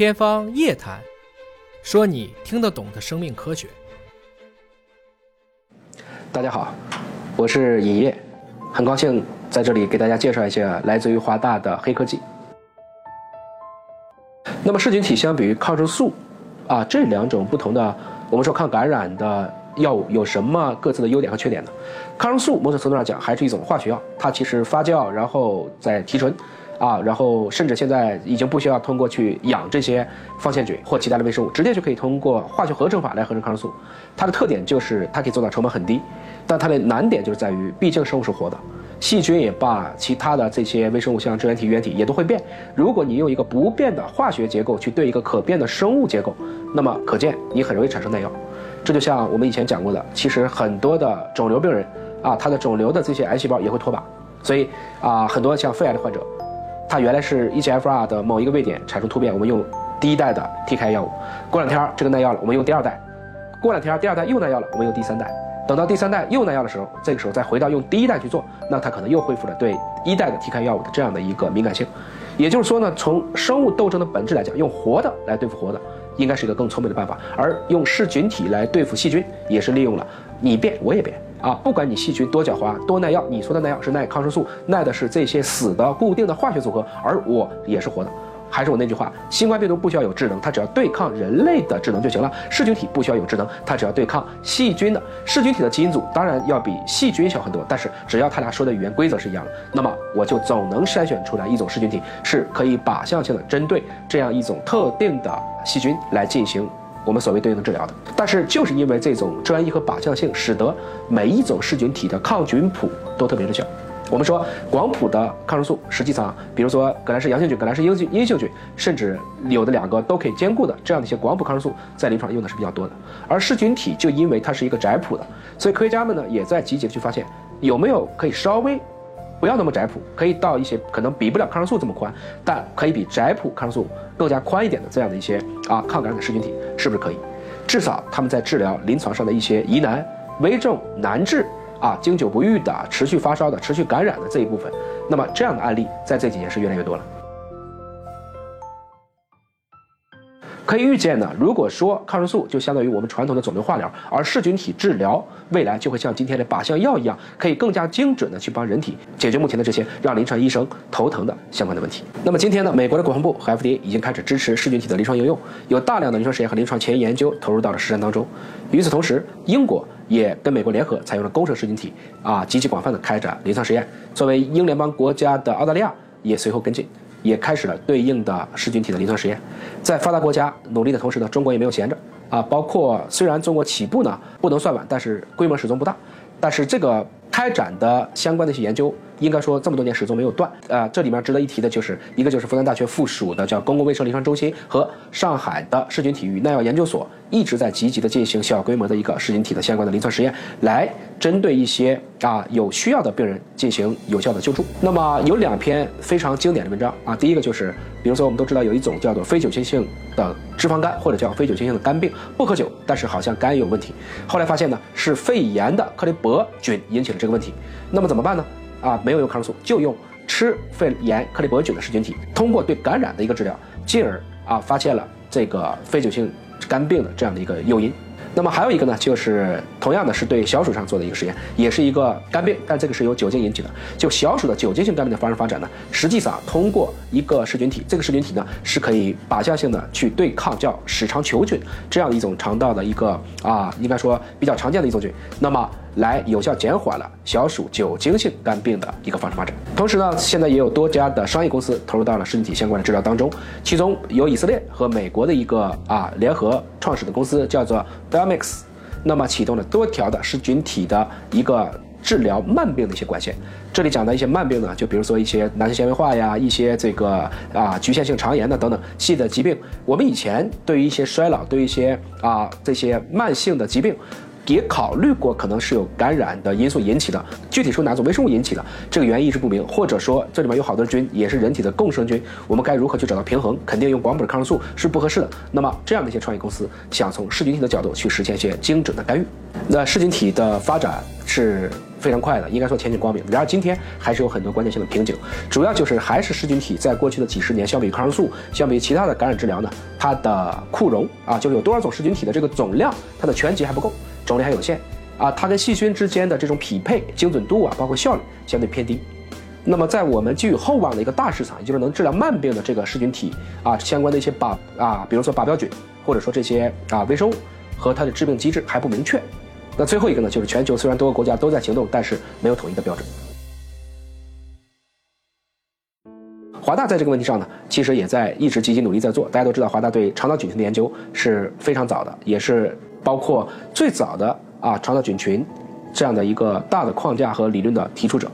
天方夜谭，说你听得懂的生命科学。大家好，我是尹烨，很高兴在这里给大家介绍一下来自于华大的黑科技。那么噬菌体相比于抗生素，啊这两种不同的，我们说抗感染的药物有什么各自的优点和缺点呢？抗生素某种程度上讲还是一种化学药，它其实发酵然后再提纯。啊，然后甚至现在已经不需要通过去养这些放线菌或其他的微生物，直接就可以通过化学合成法来合成抗生素。它的特点就是它可以做到成本很低，但它的难点就是在于，毕竟生物是活的，细菌也罢，其他的这些微生物像支原体、原体也都会变。如果你用一个不变的化学结构去对一个可变的生物结构，那么可见你很容易产生耐药。这就像我们以前讲过的，其实很多的肿瘤病人啊，他的肿瘤的这些癌细胞也会脱靶，所以啊，很多像肺癌的患者。它原来是 EGFR 的某一个位点产生突变，我们用第一代的 TK 药物，过两天这个耐药了，我们用第二代，过两天第二代又耐药了，我们用第三代，等到第三代又耐药的时候，这个时候再回到用第一代去做，那它可能又恢复了对一代的 TK 药物的这样的一个敏感性。也就是说呢，从生物斗争的本质来讲，用活的来对付活的，应该是一个更聪明的办法，而用噬菌体来对付细菌，也是利用了你变我也变。啊，不管你细菌多狡猾、多耐药，你说的耐药是耐抗生素，耐的是这些死的固定的化学组合，而我也是活的。还是我那句话，新冠病毒不需要有智能，它只要对抗人类的智能就行了。噬菌体不需要有智能，它只要对抗细菌的。噬菌体的基因组当然要比细菌小很多，但是只要它俩说的语言规则是一样的，那么我就总能筛选出来一种噬菌体是可以靶向性的针对这样一种特定的细菌来进行。我们所谓对应的治疗的，但是就是因为这种专一和靶向性，使得每一种噬菌体的抗菌谱都特别的小。我们说广谱的抗生素，实际上，比如说革兰氏阳性菌、革兰氏阴性阴性菌，甚至有的两个都可以兼顾的这样的一些广谱抗生素，在临床用的是比较多的。而噬菌体就因为它是一个窄谱的，所以科学家们呢也在积极的去发现有没有可以稍微。不要那么窄谱，可以到一些可能比不了抗生素这么宽，但可以比窄谱抗生素更加宽一点的这样的一些啊抗感染的噬菌体，是不是可以？至少他们在治疗临床上的一些疑难、危重、难治啊、经久不愈的、持续发烧的、持续感染的这一部分，那么这样的案例在这几年是越来越多了。可以预见呢，如果说抗生素就相当于我们传统的肿瘤化疗，而噬菌体治疗未来就会像今天的靶向药一样，可以更加精准的去帮人体解决目前的这些让临床医生头疼的相关的问题。那么今天呢，美国的国防部和 FDA 已经开始支持噬菌体的临床应用，有大量的临床实验和临床前沿研究投入到了实战当中。与此同时，英国也跟美国联合采用了工程噬菌体，啊，极其广泛的开展临床实验。作为英联邦国家的澳大利亚也随后跟进。也开始了对应的噬菌体的临床实验，在发达国家努力的同时呢，中国也没有闲着啊。包括虽然中国起步呢不能算晚，但是规模始终不大，但是这个开展的相关的一些研究。应该说这么多年始终没有断。呃，这里面值得一提的就是一个就是复旦大学附属的叫公共卫生临床中心和上海的噬菌体与耐药研究所一直在积极的进行小规模的一个噬菌体的相关的临床实验，来针对一些啊有需要的病人进行有效的救助。那么有两篇非常经典的文章啊，第一个就是，比如说我们都知道有一种叫做非酒精性的脂肪肝或者叫非酒精性的肝病，不喝酒，但是好像肝有问题。后来发现呢是肺炎的克雷伯菌引起了这个问题，那么怎么办呢？啊，没有用抗生素，就用吃肺炎克利伯菌的噬菌体，通过对感染的一个治疗，进而啊发现了这个非酒性肝病的这样的一个诱因。那么还有一个呢，就是同样的是对小鼠上做的一个实验，也是一个肝病，但这个是由酒精引起的。就小鼠的酒精性肝病的发生发展呢，实际上通过一个噬菌体，这个噬菌体呢是可以靶向性的去对抗叫屎肠球菌这样一种肠道的一个啊，应该说比较常见的一种菌。那么来有效减缓了小鼠酒精性肝病的一个发生发展。同时呢，现在也有多家的商业公司投入到了噬菌体相关的治疗当中，其中有以色列和美国的一个啊联合创始的公司叫做 Domics，那么启动了多条的噬菌体的一个治疗慢病的一些管线。这里讲的一些慢病呢，就比如说一些男性纤维化呀，一些这个啊局限性肠炎的等等系的疾病。我们以前对于一些衰老，对于一些啊这些慢性的疾病。也考虑过可能是有感染的因素引起的，具体是哪种微生物引起的，这个原因一直不明，或者说这里面有好多菌也是人体的共生菌，我们该如何去找到平衡？肯定用广谱的抗生素是不合适的。那么这样的一些创业公司想从噬菌体的角度去实现一些精准的干预，那噬菌体的发展是非常快的，应该说前景光明。然而今天还是有很多关键性的瓶颈，主要就是还是噬菌体在过去的几十年，相比抗生素，相比其他的感染治疗呢，它的库容啊，就是有多少种噬菌体的这个总量，它的全集还不够，种类还有限啊，它跟细菌之间的这种匹配精准度啊，包括效率相对偏低。那么在我们寄予厚望的一个大市场，也就是能治疗慢病的这个噬菌体啊，相关的一些靶啊，比如说靶标菌，或者说这些啊微生物和它的致病机制还不明确。那最后一个呢，就是全球虽然多个国家都在行动，但是没有统一的标准。华大在这个问题上呢，其实也在一直积极努力在做。大家都知道，华大对肠道菌群的研究是非常早的，也是包括最早的啊肠道菌群这样的一个大的框架和理论的提出者。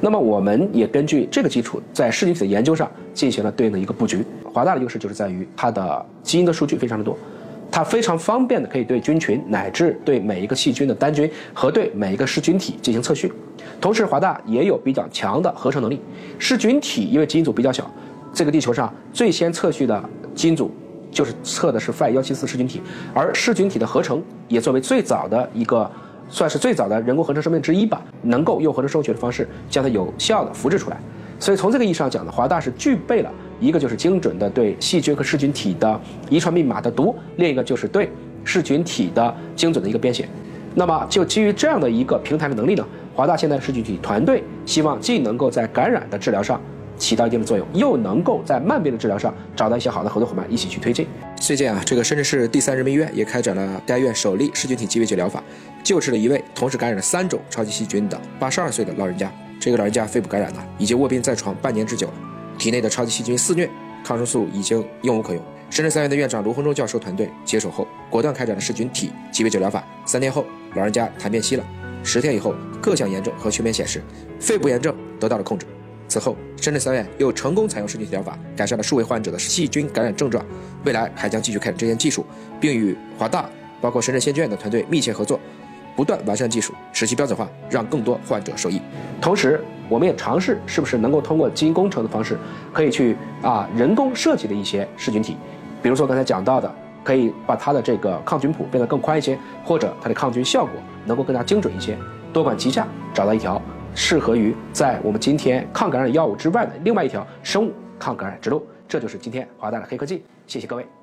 那么我们也根据这个基础，在噬菌体的研究上进行了对应的一个布局。华大的优势就是在于它的基因的数据非常的多。它非常方便的可以对菌群乃至对每一个细菌的单菌和对每一个噬菌体进行测序，同时华大也有比较强的合成能力。噬菌体因为基因组比较小，这个地球上最先测序的基因组就是测的是 Phi 幺七四噬菌体，而噬菌体的合成也作为最早的一个，算是最早的人工合成生命之一吧，能够用合成生物学的方式将它有效的复制出来。所以从这个意义上讲呢，华大是具备了。一个就是精准的对细菌和噬菌体的遗传密码的读，另一个就是对噬菌体的精准的一个编写。那么就基于这样的一个平台的能力呢，华大现在的噬菌体团队希望既能够在感染的治疗上起到一定的作用，又能够在慢病的治疗上找到一些好的合作伙伴一起去推进。最近啊，这个深圳市第三人民医院也开展了该院首例噬菌体鸡尾酒疗法，救治了一位同时感染了三种超级细菌的八十二岁的老人家。这个老人家肺部感染了，已经卧病在床半年之久了。体内的超级细菌肆虐，抗生素已经用无可用。深圳三院的院长卢洪忠教授团队接手后，果断开展了噬菌体鸡尾酒疗法。三天后，老人家痰变稀了；十天以后，各项炎症和全面显示，肺部炎症得到了控制。此后，深圳三院又成功采用噬菌体疗法，改善了数位患者的细菌感染症状。未来还将继续开展这项技术，并与华大、包括深圳先驱院的团队密切合作，不断完善技术，使其标准化，让更多患者受益。同时，我们也尝试是不是能够通过基因工程的方式，可以去啊人工设计的一些噬菌体，比如说刚才讲到的，可以把它的这个抗菌谱变得更宽一些，或者它的抗菌效果能够更加精准一些，多管齐下，找到一条适合于在我们今天抗感染药物之外的另外一条生物抗感染之路。这就是今天华大的黑科技。谢谢各位。